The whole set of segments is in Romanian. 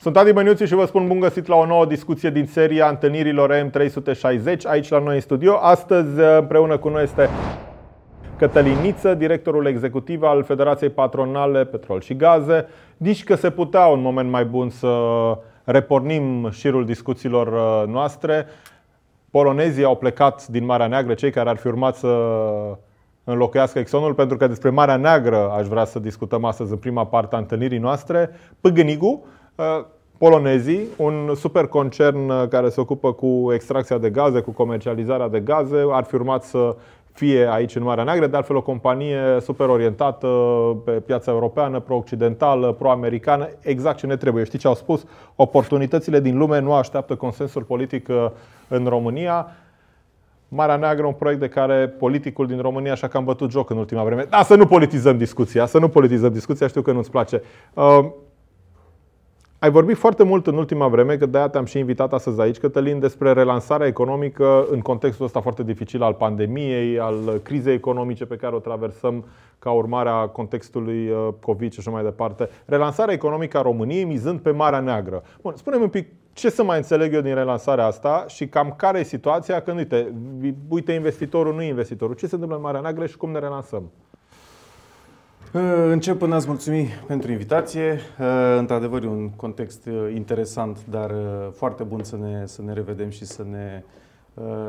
Sunt Adi Băniuți și vă spun bun găsit la o nouă discuție din seria întâlnirilor M360 aici la noi în studio. Astăzi împreună cu noi este Cătălin Niță, directorul executiv al Federației Patronale Petrol și Gaze. Nici că se putea un moment mai bun să repornim șirul discuțiilor uh, noastre. Polonezii au plecat din Marea Neagră, cei care ar fi urmat să înlocuiască Exxonul, pentru că despre Marea Neagră aș vrea să discutăm astăzi în prima parte a întâlnirii noastre. Pâgânigu, uh, polonezii, un super concern uh, care se ocupă cu extracția de gaze, cu comercializarea de gaze, ar fi urmat să fie aici în Marea Neagră, de altfel o companie super orientată pe piața europeană, pro-occidentală, pro-americană, exact ce ne trebuie. Știi ce au spus? Oportunitățile din lume nu așteaptă consensul politic uh, în România. Marea Neagră, un proiect de care politicul din România așa că am bătut joc în ultima vreme. Da, să nu politizăm discuția, să nu politizăm discuția, știu că nu-ți place. Uh, ai vorbit foarte mult în ultima vreme, că de-aia te-am și invitat astăzi aici, Cătălin, despre relansarea economică în contextul ăsta foarte dificil al pandemiei, al crizei economice pe care o traversăm ca urmare a contextului uh, COVID și așa mai departe. Relansarea economică a României mizând pe Marea Neagră. Bun, spune-mi un pic ce să mai înțeleg eu din relansarea asta și cam care e situația când, uite, uite investitorul, nu investitorul, ce se întâmplă în Marea Neagră și cum ne relansăm? Uh, încep până ați mulțumi pentru invitație. Uh, într-adevăr, e un context uh, interesant, dar foarte bun să ne, să ne revedem și să, ne,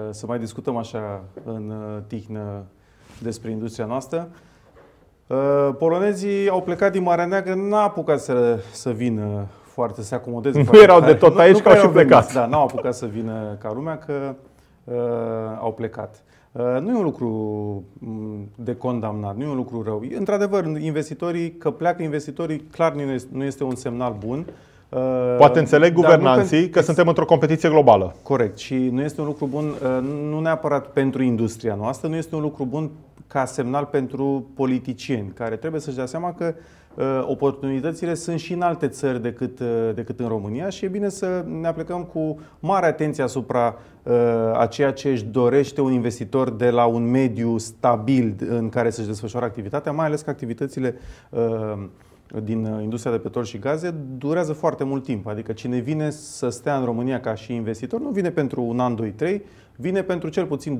să mai discutăm așa în tihnă despre industria noastră. Polonezii au plecat din Marea Neagră, n-a apucat să, să vină foarte, să se acomodeze. Nu erau de tot aici, nu, nu că au și plecat. Da, n-au apucat să vină ca lumea, că uh, au plecat. Uh, nu e un lucru mm, de condamnat, nu e un lucru rău. Într-adevăr, investitorii, că pleacă investitorii, clar nu este un semnal bun. Uh, Poate înțeleg guvernanții că suntem într-o competiție globală. Corect. Și nu este un lucru bun, uh, nu neapărat pentru industria noastră, nu este un lucru bun ca semnal pentru politicieni, care trebuie să-și dea seama că Uh, oportunitățile sunt și în alte țări decât, uh, decât în România și e bine să ne aplicăm cu mare atenție asupra uh, a ceea ce își dorește un investitor de la un mediu stabil în care să-și desfășoare activitatea, mai ales că activitățile din industria de petrol și gaze durează foarte mult timp. Adică cine vine să stea în România ca și investitor nu vine pentru un an, doi, trei, vine pentru cel puțin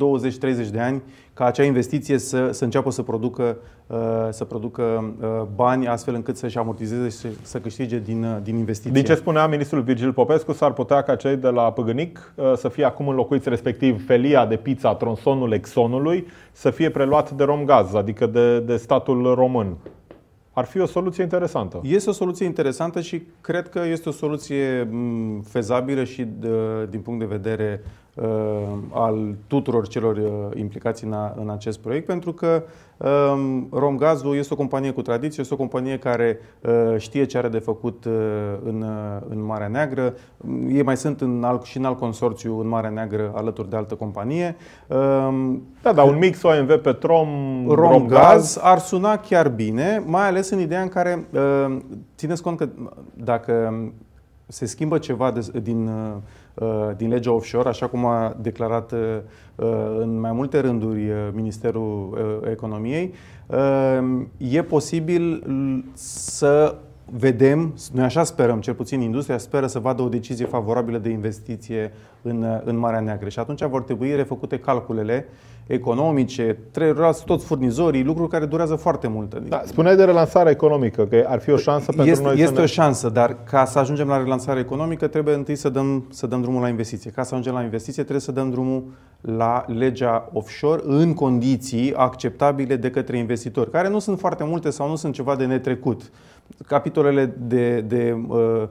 20-30 de ani ca acea investiție să, să înceapă să producă, uh, să producă uh, bani astfel încât să-și amortizeze și să câștige din, uh, din investiție. Din ce spunea ministrul Virgil Popescu, s-ar putea ca cei de la Păgânic să fie acum înlocuiți, respectiv felia de pizza, tronsonul Exxonului, să fie preluat de Romgaz, adică de, de statul român. Ar fi o soluție interesantă. Este o soluție interesantă și cred că este o soluție mm, fezabilă și de, din punct de vedere Uh, al tuturor celor uh, implicați în, a, în acest proiect, pentru că um, Romgazul este o companie cu tradiție, este o companie care uh, știe ce are de făcut în, în Marea Neagră. Ei mai sunt în alt, și în alt consorțiu în Marea Neagră alături de altă companie. Um, da, da, un mix OMV Petrom, Romgaz, Romgaz ar suna chiar bine, mai ales în ideea în care țineți cont că dacă se schimbă ceva de, din Uh, din legea offshore, așa cum a declarat uh, în mai multe rânduri uh, Ministerul Economiei, e posibil să vedem, noi așa sperăm, cel puțin industria speră să vadă o decizie favorabilă de investiție în, în Marea Neagră și atunci vor trebui refăcute calculele economice, trebuie toți furnizorii, lucruri care durează foarte mult. Da, spuneai de relansare economică, că ar fi o șansă pentru este, noi Este să o șansă, dar ca să ajungem la relansare economică trebuie întâi să dăm, să dăm drumul la investiție. Ca să ajungem la investiție trebuie să dăm drumul la legea offshore în condiții acceptabile de către investitori, care nu sunt foarte multe sau nu sunt ceva de netrecut. Capitolele de, de uh,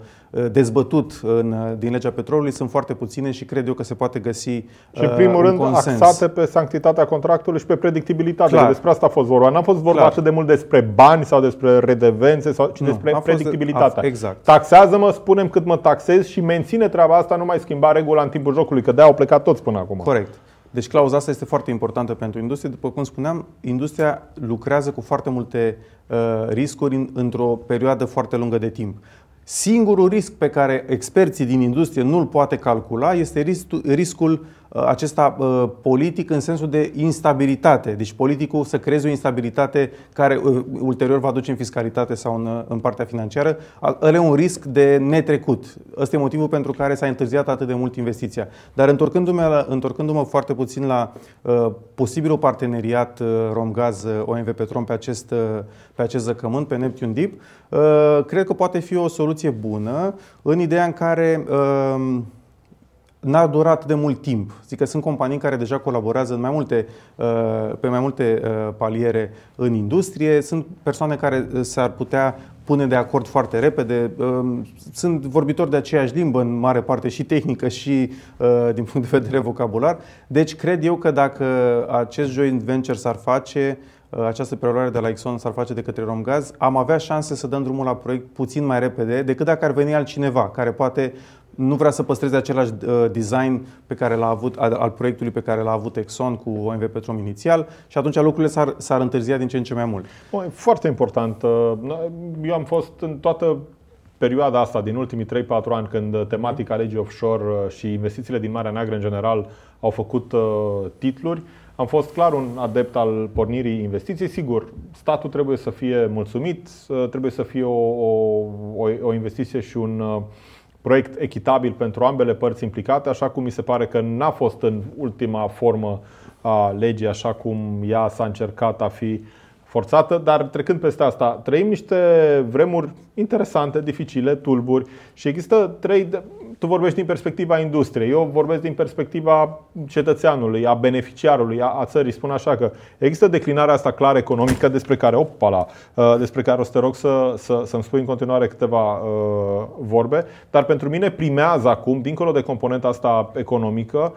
dezbătut în, din legea petrolului sunt foarte puține și cred eu că se poate găsi Și în primul uh, rând consens. axate pe sanctitatea contractului și pe predictibilitate. Clar. Despre asta a fost vorba. N-a fost vorba atât de mult despre bani sau despre redevențe, sau, ci nu, despre predictibilitatea. De, a, exact. Taxează-mă, spunem cât mă taxez și menține treaba asta, nu mai schimba regula în timpul jocului, că de au plecat toți până acum. Corect. Deci clauza asta este foarte importantă pentru industrie. După cum spuneam, industria lucrează cu foarte multe uh, riscuri în, într-o perioadă foarte lungă de timp. Singurul risc pe care experții din industrie nu-l poate calcula este riscul acesta politic în sensul de instabilitate. Deci politicul să creeze o instabilitate care ulterior va duce în fiscalitate sau în, în partea financiară. Ăla e un risc de netrecut. Ăsta e motivul pentru care s-a întârziat atât de mult investiția. Dar întorcându-mă, întorcându-mă foarte puțin la uh, posibilul parteneriat uh, Romgaz OMV Petrom pe acest, uh, pe acest zăcământ, pe Neptune Deep, uh, cred că poate fi o soluție bună în ideea în care uh, n-a durat de mult timp. Zic că sunt companii care deja colaborează în mai multe, uh, pe mai multe uh, paliere în industrie. Sunt persoane care uh, s-ar putea pune de acord foarte repede. Um, sunt vorbitori de aceeași limbă în mare parte și tehnică și din punct de vedere vocabular. Deci cred eu că dacă acest joint venture s-ar face, această preluare de la Exxon s-ar face de către Romgaz, am avea șanse să dăm drumul la proiect puțin mai repede decât dacă ar veni altcineva care poate nu vrea să păstreze același uh, design pe care l-a avut, al proiectului pe care l-a avut Exxon cu OMV Petrom inițial și atunci lucrurile s-ar, s-ar întârzia din ce în ce mai mult. O, foarte important. Uh, eu am fost în toată perioada asta, din ultimii 3-4 ani, când tematica legii offshore uh, și investițiile din Marea Neagră în general au făcut titluri, am fost clar un adept al pornirii investiției. Sigur, statul trebuie să fie mulțumit, trebuie să fie o, o, o investiție și un proiect echitabil pentru ambele părți implicate, așa cum mi se pare că n-a fost în ultima formă a legii, așa cum ea s-a încercat a fi forțată, dar trecând peste asta, trăim niște vremuri interesante, dificile, tulburi și există trei tu vorbești din perspectiva industriei, eu vorbesc din perspectiva cetățeanului, a beneficiarului, a, a țării. Spun așa că există declinarea asta clară economică despre care, opala, uh, despre care o să te rog să, să, să-mi spui în continuare câteva uh, vorbe, dar pentru mine primează acum, dincolo de componenta asta economică,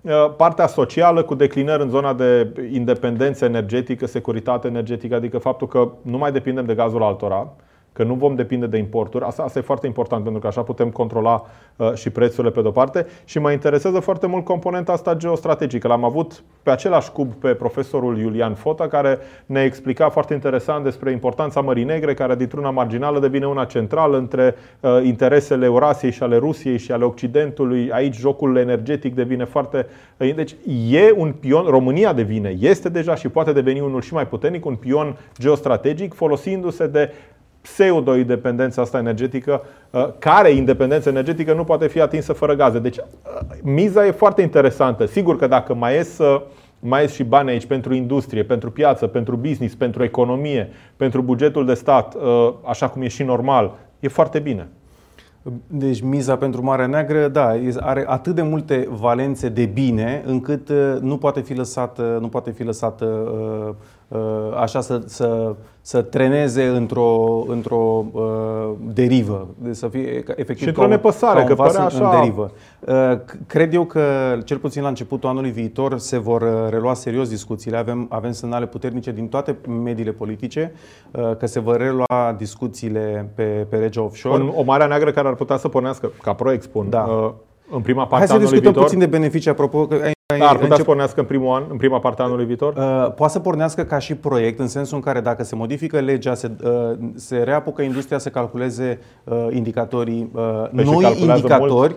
uh, partea socială cu declinări în zona de independență energetică, securitate energetică, adică faptul că nu mai depindem de gazul altora, că nu vom depinde de importuri. Asta, asta e foarte important pentru că așa putem controla uh, și prețurile pe de-o parte. Și mă interesează foarte mult componenta asta geostrategică. L-am avut pe același cub pe profesorul Iulian Fota, care ne explica foarte interesant despre importanța Mării Negre, care dintr-una marginală devine una centrală între uh, interesele Eurasiei și ale Rusiei și ale Occidentului. Aici jocul energetic devine foarte. Uh, deci e un pion, România devine, este deja și poate deveni unul și mai puternic, un pion geostrategic folosindu-se de pseudo-independența asta energetică, uh, care independență energetică nu poate fi atinsă fără gaze. Deci uh, miza e foarte interesantă. Sigur că dacă mai ies, mai ies și bani aici pentru industrie, pentru piață, pentru business, pentru economie, pentru bugetul de stat, uh, așa cum e și normal, e foarte bine. Deci miza pentru Marea Neagră, da, are atât de multe valențe de bine încât nu poate fi lăsată, nu poate fi lăsată așa să, să să treneze într-o, într-o uh, derivă, să fie efectiv și într-o nepăsare, ca că pare așa... în derivă. Uh, cred eu că, cel puțin la începutul anului viitor, se vor uh, relua serios discuțiile. Avem, avem semnale puternice din toate mediile politice uh, că se vor relua discuțiile pe, pe regia offshore. O, o Marea Neagră care ar putea să pornească, ca proiect spun, da. uh, în prima parte Hai să discutăm viitor. puțin de beneficii, apropo, că da, ar putea încep... să pornească în primul an, în prima parte a anului viitor? Uh, poate să pornească ca și proiect, în sensul în care dacă se modifică legea, se, uh, se reapucă industria să calculeze uh, indicatorii, uh, păi noi indicatori, mult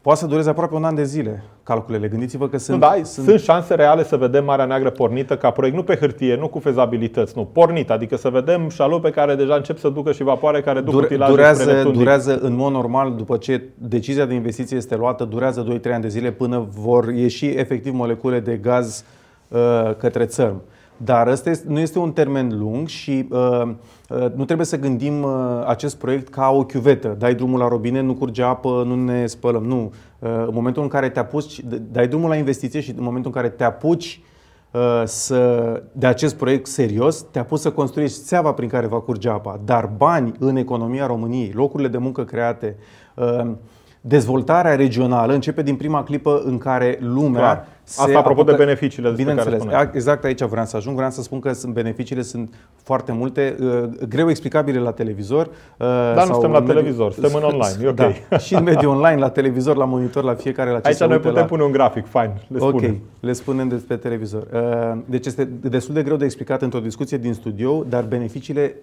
Poate să dureze aproape un an de zile calculele. Gândiți-vă că sunt, nu, da, sunt... sunt șanse reale să vedem Marea Neagră pornită ca proiect, nu pe hârtie, nu cu fezabilități, nu, pornit, adică să vedem șalupe care deja încep să ducă și vapoare care duc utilaje durează, durează în mod normal, după ce decizia de investiție este luată, durează 2-3 ani de zile până vor ieși efectiv molecule de gaz uh, către țărm. Dar ăsta nu este un termen lung și uh, uh, nu trebuie să gândim uh, acest proiect ca o chiuvetă. Dai drumul la robinet, nu curge apă, nu ne spălăm. Nu. Uh, în momentul în care te apuci, dai drumul la investiție și în momentul în care te apuci uh, să, de acest proiect serios, te apuci să construiești țeava prin care va curge apa. Dar bani în economia României, locurile de muncă create, uh, dezvoltarea regională începe din prima clipă în care lumea Clar. se Asta apropo apucă... de beneficiile despre Bineînțeles, care exact aici vreau să ajung. Vreau să spun că sunt beneficiile sunt foarte multe, uh, greu explicabile la televizor. Uh, Dar nu suntem la mediu... televizor, suntem în online, e ok. Da, și în mediul online, la televizor, la monitor, la fiecare la ce Aici noi putem la... pune un grafic, fain, le spunem. Ok, le spunem despre televizor. Uh, deci este destul de greu de explicat într-o discuție din studio, dar beneficiile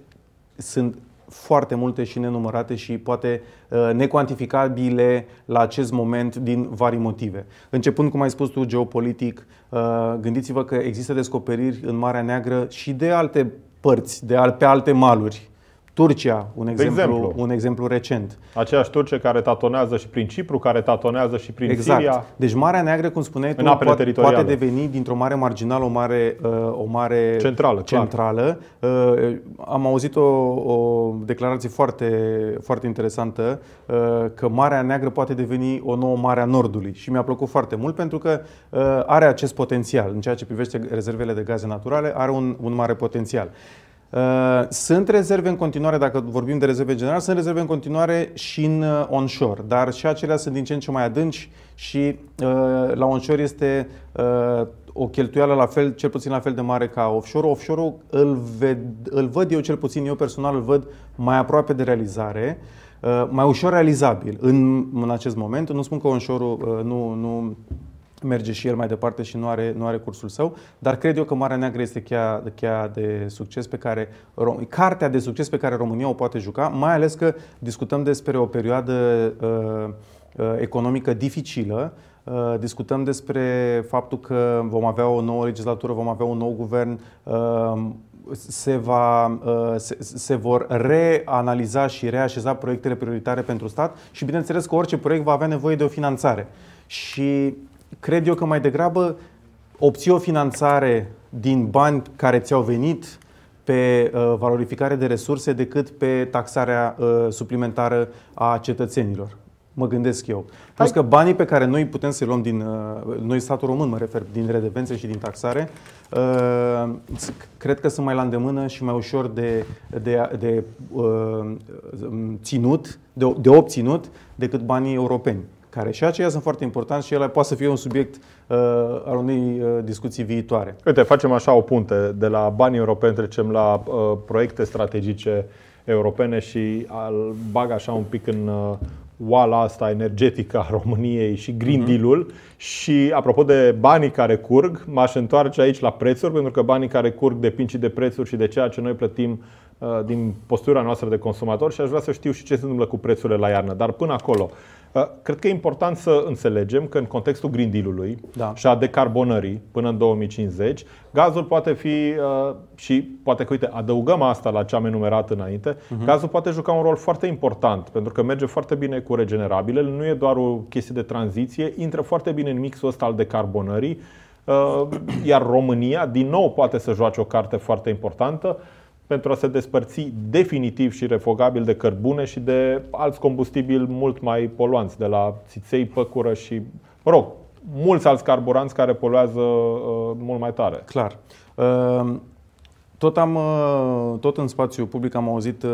sunt foarte multe și nenumărate și poate uh, necuantificabile la acest moment din vari motive. Începând, cum ai spus tu, geopolitic, uh, gândiți-vă că există descoperiri în Marea Neagră și de alte părți, de pe alte maluri Turcia, un exemplu, exemplu. un exemplu recent. Aceeași Turcie care tatonează și prin Cipru, care tatonează și prin exact. Siria. Deci Marea Neagră, cum spuneai tu, poate, poate deveni dintr-o mare marginală o mare, uh, o mare centrală. centrală. Uh, am auzit o, o declarație foarte, foarte interesantă uh, că Marea Neagră poate deveni o nouă Marea Nordului și mi-a plăcut foarte mult pentru că are acest potențial în ceea ce privește rezervele de gaze naturale, are un, un mare potențial. Uh, sunt rezerve în continuare, dacă vorbim de rezerve generale, sunt rezerve în continuare și în uh, onshore, dar și acelea sunt din ce în ce mai adânci și uh, la onshore este o cheltuială la fel, cel puțin la fel de mare ca offshore. Offshore-ul îl, ved, îl văd eu, cel puțin eu personal, îl văd mai aproape de realizare, mai ușor realizabil în, în acest moment. Nu spun că onshore-ul nu, nu merge și el mai departe și nu are, nu are cursul său, dar cred eu că Marea Neagră este cheia, cheia de succes pe care, cartea de succes pe care România o poate juca, mai ales că discutăm despre o perioadă uh, uh, economică dificilă, uh, discutăm despre faptul că vom avea o nouă legislatură, vom avea un nou guvern, uh, se, va, uh, se, se vor reanaliza și reașeza proiectele prioritare pentru stat și bineînțeles că orice proiect va avea nevoie de o finanțare. Și cred eu că mai degrabă obții o finanțare din bani care ți-au venit pe uh, valorificare de resurse decât pe taxarea uh, suplimentară a cetățenilor. Mă gândesc eu. Plus că banii pe care noi putem să-i luăm din, uh, noi statul român mă refer, din redevențe și din taxare, uh, cred că sunt mai la îndemână și mai ușor de, de, de uh, ținut, de, de obținut decât banii europeni care și aceia sunt foarte importanți și ele poate să fie un subiect uh, al unei uh, discuții viitoare. Uite, facem așa o punte. De la banii europeni trecem la uh, proiecte strategice europene și al bag așa un pic în uh, oala asta energetică a României și Green mhm. Deal-ul și apropo de banii care curg, m-aș întoarce aici la prețuri pentru că banii care curg depind și de prețuri și de ceea ce noi plătim uh, din postura noastră de consumator și aș vrea să știu și ce se întâmplă cu prețurile la iarnă. Dar până acolo, Uh, cred că e important să înțelegem că în contextul Green Deal-ului da. și a decarbonării până în 2050, gazul poate fi uh, și poate că, uite, adăugăm asta la ce am enumerat înainte, uh-huh. gazul poate juca un rol foarte important pentru că merge foarte bine cu regenerabilele, nu e doar o chestie de tranziție, intră foarte bine în mixul ăsta al decarbonării, uh, iar România, din nou, poate să joace o carte foarte importantă pentru a se despărți definitiv și refogabil de cărbune și de alți combustibili mult mai poluanți, de la țiței, păcură și, mă rog, mulți alți carburanți care poluează uh, mult mai tare. Clar. Uh, tot, am, uh, tot în spațiu public am auzit uh,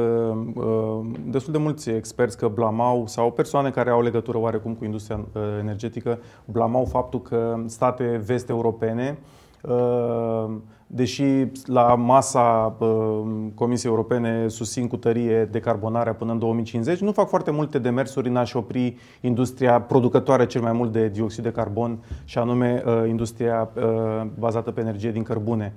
uh, destul de mulți experți că blamau sau persoane care au legătură oarecum cu industria energetică blamau faptul că state vest-europene deși la masa Comisiei Europene susțin cu tărie decarbonarea până în 2050, nu fac foarte multe demersuri în a-și opri industria producătoare cel mai mult de dioxid de carbon și anume industria bazată pe energie din cărbune.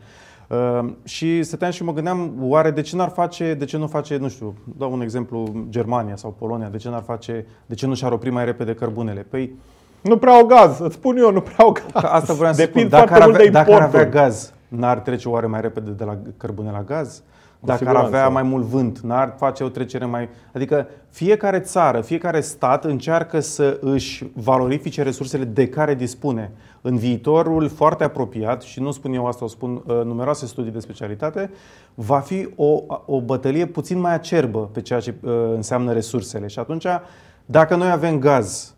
Și stăteam și mă gândeam, oare de ce n-ar face, de ce nu face, nu știu, dau un exemplu, Germania sau Polonia, de ce n-ar face, de ce nu și-ar opri mai repede cărbunele? Păi, nu prea au gaz, îți spun eu, nu prea au gaz. Asta vreau să Depind spun. Dacă ar, avea, dacă ar avea gaz, n-ar trece oare mai repede de la cărbune la gaz? Dacă ar avea mai mult vânt, n-ar face o trecere mai. Adică fiecare țară, fiecare stat încearcă să își valorifice resursele de care dispune. În viitorul foarte apropiat, și nu spun eu asta, o spun uh, numeroase studii de specialitate, va fi o, o bătălie puțin mai acerbă pe ceea ce uh, înseamnă resursele. Și atunci, dacă noi avem gaz,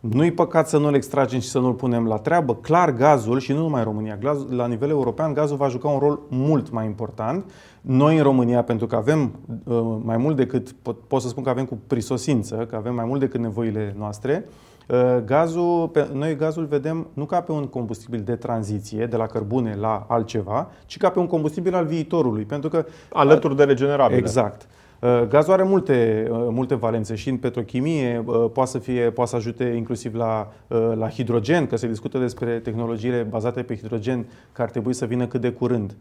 nu-i păcat să nu-l extragem și să nu-l punem la treabă. Clar, gazul, și nu numai în România, la nivel european, gazul va juca un rol mult mai important. Noi în România, pentru că avem uh, mai mult decât, pot, pot să spun că avem cu prisosință, că avem mai mult decât nevoile noastre, uh, Gazul, noi gazul vedem nu ca pe un combustibil de tranziție, de la cărbune la altceva, ci ca pe un combustibil al viitorului. Pentru că, Alături de regenerabile. Exact. Uh, gazul are multe, uh, multe valențe și în petrochimie, uh, poate să, fie, poate să ajute inclusiv la, la hidrogen, că se discută despre tehnologiile bazate pe hidrogen care ar trebui să vină cât de curând.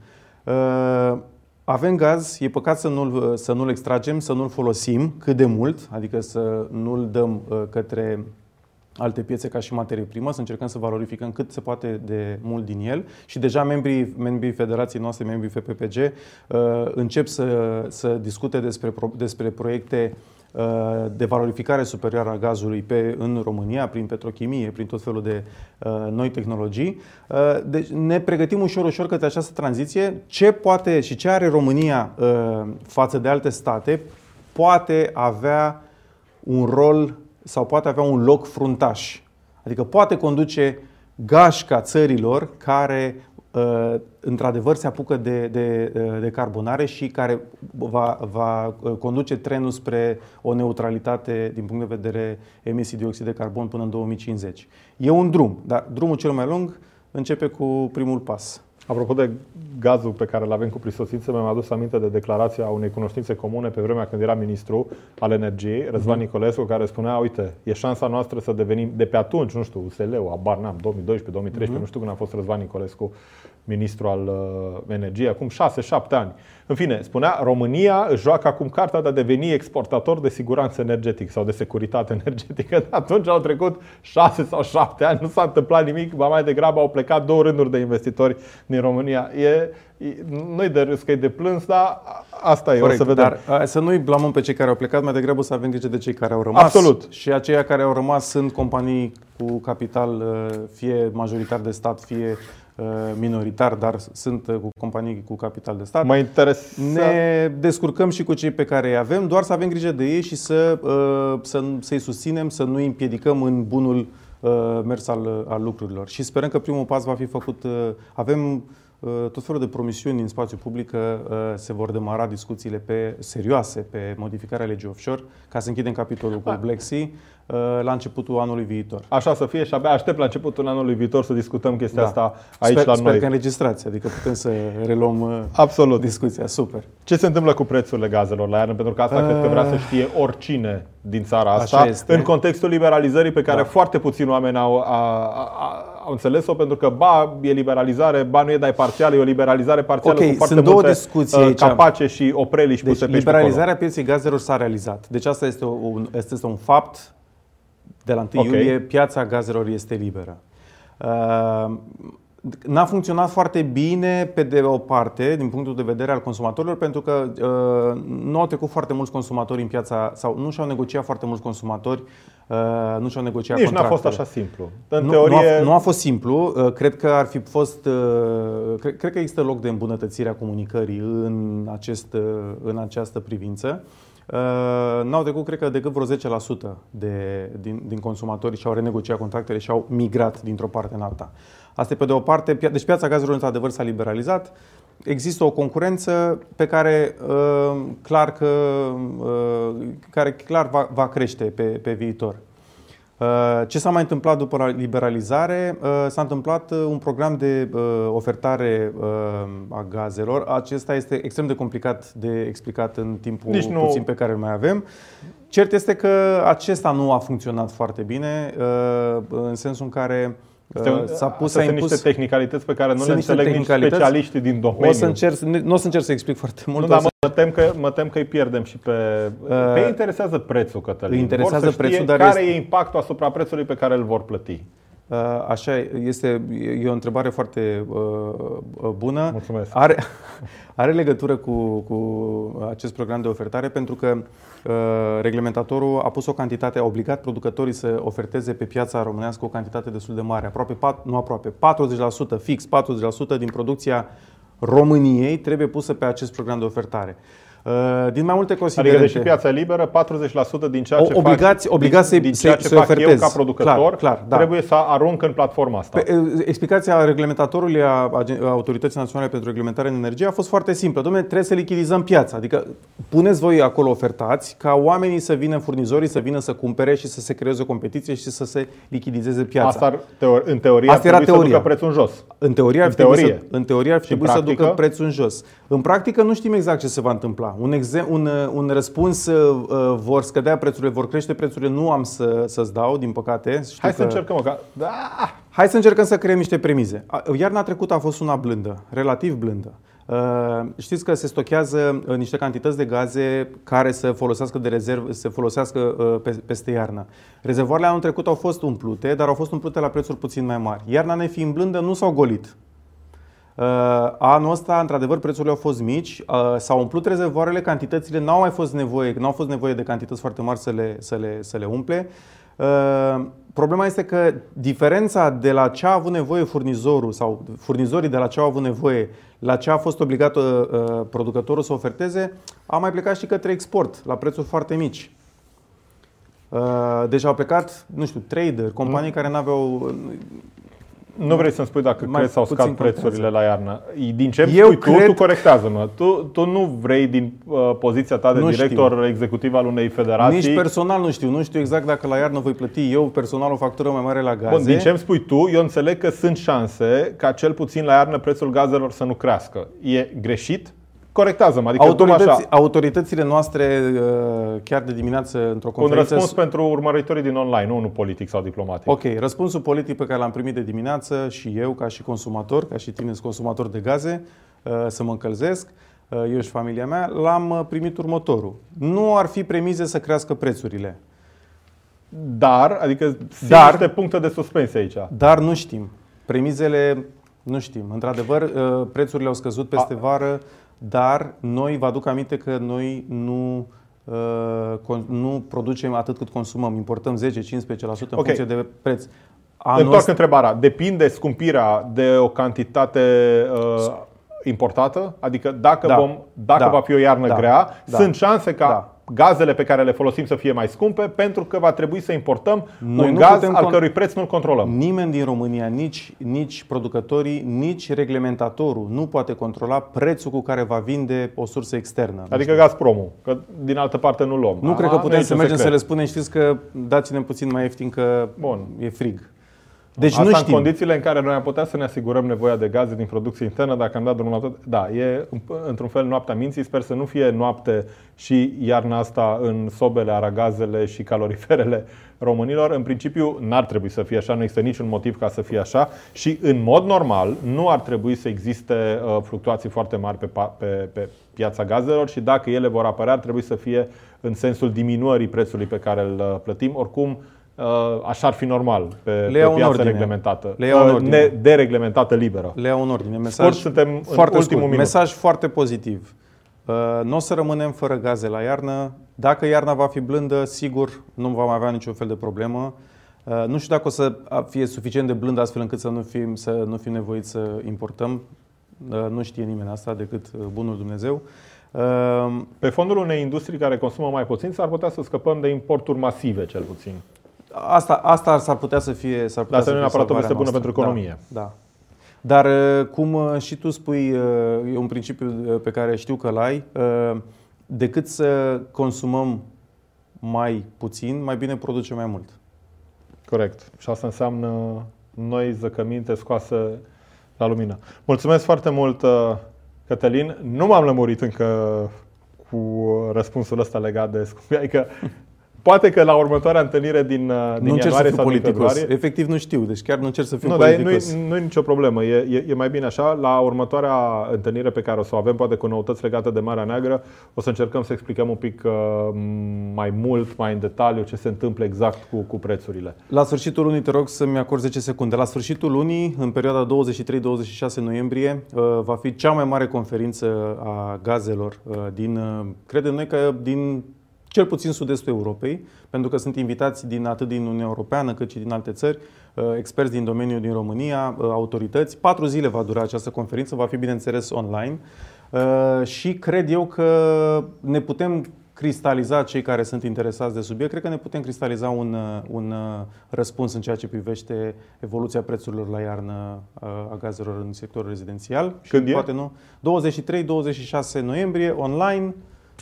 Avem gaz, e păcat să nu-l, să nu-l extragem, să nu-l folosim cât de mult, adică să nu-l dăm uh, către alte piețe ca și materie primă, să încercăm să valorificăm cât se poate de mult din el și deja membrii, membrii federației noastre, membrii FPPG, uh, încep să, să discute despre, despre proiecte uh, de valorificare superioară a gazului pe, în România, prin petrochimie, prin tot felul de uh, noi tehnologii. Uh, deci ne pregătim ușor, ușor către această tranziție. Ce poate și ce are România uh, față de alte state poate avea un rol sau poate avea un loc fruntaș. Adică poate conduce gașca țărilor care uh, într-adevăr se apucă de, de, uh, de carbonare și care va, va uh, conduce trenul spre o neutralitate din punct de vedere emisii de dioxid de carbon până în 2050. E un drum, dar drumul cel mai lung începe cu primul pas. Apropo de gazul pe care îl avem cu prisosință, mi-am adus aminte de declarația unei cunoștințe comune pe vremea când era ministru al energiei, Răzvan uh-huh. Nicolescu, care spunea, uite, e șansa noastră să devenim, de pe atunci, nu știu, USL-ul, abar n-am, 2012, 2013, uh-huh. nu știu când a fost Răzvan Nicolescu ministru al uh, energiei, acum 6-7 ani. În fine, spunea, România își joacă acum cartea de a deveni exportator de siguranță energetică sau de securitate energetică. De atunci au trecut 6 sau 7 ani, nu s-a întâmplat nimic, ba mai degrabă au plecat două rânduri de investitori din România. E, nu-i de râs că e de plâns, dar asta e, Corect, o să vedem. Dar să nu-i blamăm pe cei care au plecat, mai degrabă să avem grijă de cei care au rămas. Absolut. Și aceia care au rămas sunt companii cu capital uh, fie majoritar de stat, fie uh, minoritar, dar sunt uh, cu companii cu capital de stat. Mă interes. Ne descurcăm și cu cei pe care îi avem, doar să avem grijă de ei și să, să, să-i susținem, să nu îi împiedicăm în bunul mers al, al lucrurilor. Și sperăm că primul pas va fi făcut. Avem Uh, tot felul de promisiuni în spațiu public că uh, se vor demara discuțiile pe serioase pe modificarea legii offshore ca să închidem capitolul cu Black Sea uh, la începutul anului viitor. Așa să fie și abia aștept la începutul anului viitor să discutăm chestia da. asta aici sper, la sper noi. Sper că în legistrație, adică putem să reluăm Absolut. discuția. Super. Ce se întâmplă cu prețurile gazelor la iarnă? Pentru că asta uh... cred că vrea să știe oricine din țara asta este. în contextul liberalizării pe care da. foarte puțini oameni au, a, a, au înțeles-o pentru că ba e liberalizare, ba nu e, dar e parțială, e o liberalizare parțială okay, cu foarte sunt multe două discuții uh, capace și opreliști deci, puse pe liberalizarea pieței gazelor s-a realizat. Deci asta este un, este un fapt. De la 1 okay. iulie piața gazelor este liberă. Uh, N-a funcționat foarte bine pe de o parte, din punctul de vedere al consumatorilor, pentru că uh, nu au trecut foarte mulți consumatori în piața, sau nu și-au negociat foarte mulți consumatori, uh, nu și-au negociat Nici nu a fost așa simplu. În nu, teorie... nu, a, nu a fost simplu. Uh, cred că ar fi fost. Uh, cred, cred că există loc de îmbunătățire a comunicării în, acest, uh, în această privință. Uh, n-au trecut, cred că, decât vreo 10% de, din, din consumatori și-au renegociat contractele și au migrat dintr-o parte în alta. Asta e pe de o parte. Deci piața gazelor, într-adevăr, s-a liberalizat. Există o concurență pe care uh, clar, că, uh, care clar va, va crește pe, pe viitor. Uh, ce s-a mai întâmplat după liberalizare? Uh, s-a întâmplat uh, un program de ofertare a gazelor. Acesta este extrem de complicat de explicat în timpul Nici nu... puțin pe care îl mai avem. Cert este că acesta nu a funcționat foarte bine, în sensul în care S-a pus, sunt niște tehnicalități pe care nu le înțeleg nici specialiștii din domeniu. O să încerc, nu o să încerc să explic foarte mult. Nu, dar mă tem, că, mă tem că îi pierdem și pe... Uh, pe interesează prețul, Cătălin. Îi interesează vor să prețul, dar care este... e impactul asupra prețului pe care îl vor plăti. Uh, așa este, e o întrebare foarte uh, bună. Mulțumesc. Are, are legătură cu, cu acest program de ofertare pentru că uh, reglementatorul a pus o cantitate, a obligat producătorii să oferteze pe piața românească o cantitate destul de mare, aproape, nu aproape, 40% fix, 40% din producția României trebuie pusă pe acest program de ofertare. Uh, din mai multe considerente. Adică, deși piața liberă, 40% din ceea ce obligați, fac, obligați din, din ceea ce fac ofertez. eu ca producător clar, clar, da. trebuie să arunc în platforma asta. Pe, uh, explicația reglementatorului a Autorității Naționale pentru Reglementare în Energie a fost foarte simplă. Domnule, trebuie să lichidizăm piața. Adică puneți voi acolo ofertați ca oamenii să vină, furnizorii să vină să cumpere și să se creeze o competiție și să se lichidizeze piața. Asta ar, în teorie Asta era teoria. să ducă prețul în jos. În teorie ar, în teorie. Să, în teorie ar trebui să ducă prețul în jos. În practică nu știm exact ce se va întâmpla. Un, exem- un, un răspuns, uh, uh, vor scădea prețurile, vor crește prețurile, nu am să, să-ți dau, din păcate. Știu Hai că... să încercăm. Că... Da. Hai să încercăm să creăm niște premize. Iarna trecută a fost una blândă, relativ blândă. Uh, știți că se stochează uh, niște cantități de gaze care să folosească de rezervă, să folosească uh, peste iarnă. Rezervoarele anul trecut au fost umplute, dar au fost umplute la prețuri puțin mai mari. Iarna nefiind blândă, nu s-au golit. Anul ăsta, într-adevăr, prețurile au fost mici, s-au umplut rezervoarele, cantitățile n-au mai fost nevoie, n-au fost nevoie de cantități foarte mari să le, să le, să le umple. Problema este că diferența de la ce a avut nevoie furnizorul sau furnizorii de la ce au avut nevoie la ce a fost obligat uh, uh, producătorul să oferteze a mai plecat și către export la prețuri foarte mici. Uh, deci au plecat, nu știu, trader, companii mm. care nu aveau nu vrei să-mi spui dacă crezi sau scad prețurile la iarnă. Din ce Eu spui cred... tu, tu corectează-mă. Tu, tu nu vrei din uh, poziția ta de nu director știu. executiv al unei federații... Nici personal nu știu. Nu știu exact dacă la iarnă voi plăti eu personal o factură mai mare la gaze. Bun, din ce îmi spui tu, eu înțeleg că sunt șanse ca cel puțin la iarnă prețul gazelor să nu crească. E greșit? Corectează-mă. Adică Autorități, așa. Autoritățile noastre, uh, chiar de dimineață, într-o conferință... Un răspuns pentru urmăritorii din online, nu unul politic sau diplomatic. Ok, răspunsul politic pe care l-am primit de dimineață și eu, ca și consumator, ca și tine consumator de gaze, uh, să mă încălzesc, uh, eu și familia mea, l-am primit următorul. Nu ar fi premize să crească prețurile. Dar, adică dar, niște puncte de suspensie aici. Dar nu știm. Premizele nu știm. Într-adevăr, prețurile au scăzut peste A, vară dar noi, vă aduc aminte că noi nu, uh, nu producem atât cât consumăm, importăm 10-15% în okay. funcție de preț. Anul Întorc ăsta... întrebarea. Depinde scumpirea de o cantitate uh, importată? Adică dacă, da. vom, dacă da. va fi o iarnă da. grea, da. sunt șanse ca da gazele pe care le folosim să fie mai scumpe pentru că va trebui să importăm Noi un gaz al cărui preț nu-l controlăm. Nimeni din România, nici, nici producătorii, nici reglementatorul nu poate controla prețul cu care va vinde o sursă externă. Adică Gazpromul, că din altă parte nu luăm. Nu A, cred că putem să mergem secret. să le spunem, știți că dați-ne puțin mai ieftin că Bun. e frig. Deci Asta nu știm. în condițiile în care noi am putea să ne asigurăm nevoia de gaze din producție internă dacă am dat drumul la tot. Da, e într-un fel noaptea minții. Sper să nu fie noapte și iarna asta în sobele, aragazele și caloriferele românilor. În principiu n-ar trebui să fie așa, nu există niciun motiv ca să fie așa și în mod normal nu ar trebui să existe uh, fluctuații foarte mari pe, pe, pe piața gazelor și dacă ele vor apărea ar trebui să fie în sensul diminuării prețului pe care îl uh, plătim. Oricum, Uh, așa ar fi normal pe, Le pe piață reglementată, Le iau în uh, ordine. dereglementată, liberă. Le iau în ordine. Mesaj scurt, suntem foarte în ultimul scurt. minut. Mesaj foarte pozitiv. Uh, nu o să rămânem fără gaze la iarnă. Dacă iarna va fi blândă, sigur nu vom avea niciun fel de problemă. Nu știu dacă o să fie suficient de blândă astfel încât să nu fim, să nu fim nevoiți să importăm. Nu știe nimeni asta decât bunul Dumnezeu. Pe fondul unei industrii care consumă mai puțin, s-ar putea să scăpăm de importuri masive, cel puțin. Asta, asta s-ar putea să fie. S-ar putea Dar să nu neapărat o veste bună pentru economie. Da, da. Dar uh, cum uh, și tu spui, uh, e un principiu pe care știu că l-ai, decât să consumăm mai puțin, mai bine producem mai mult. Corect. Și asta înseamnă noi zăcăminte scoase la lumină. Mulțumesc foarte mult, Cătălin. Nu m-am lămurit încă cu răspunsul ăsta legat de scumpia. Adică Poate că la următoarea întâlnire din, uh, din nu ianuarie sau din februarie... Efectiv nu știu, deci chiar nu încerc să fiu nu, politicos. Dar nu, nu e nicio problemă, e, e, e mai bine așa. La următoarea întâlnire pe care o să o avem, poate cu noutăți legate de Marea Neagră, o să încercăm să explicăm un pic uh, mai mult, mai în detaliu ce se întâmplă exact cu, cu prețurile. La sfârșitul lunii, te rog să-mi acord 10 secunde. La sfârșitul lunii, în perioada 23-26 noiembrie, uh, va fi cea mai mare conferință a gazelor uh, din, uh, credem noi că din cel puțin sud-estul Europei, pentru că sunt invitați din atât din Uniunea Europeană cât și din alte țări, uh, experți din domeniul din România, uh, autorități. Patru zile va dura această conferință, va fi bineînțeles online uh, și cred eu că ne putem cristaliza cei care sunt interesați de subiect, cred că ne putem cristaliza un, un răspuns în ceea ce privește evoluția prețurilor la iarnă a gazelor în sectorul rezidențial. Când și e? poate nu. 23-26 noiembrie, online,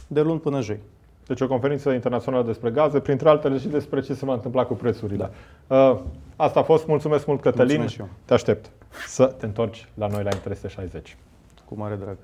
de luni până joi. Deci o conferință internațională despre gaze, printre altele și despre ce se va întâmpla cu prețurile. Da. Uh, asta a fost. Mulțumesc mult, Cătălin. Mulțumesc Te aștept să te întorci la noi la Interese 60. Cu mare drag.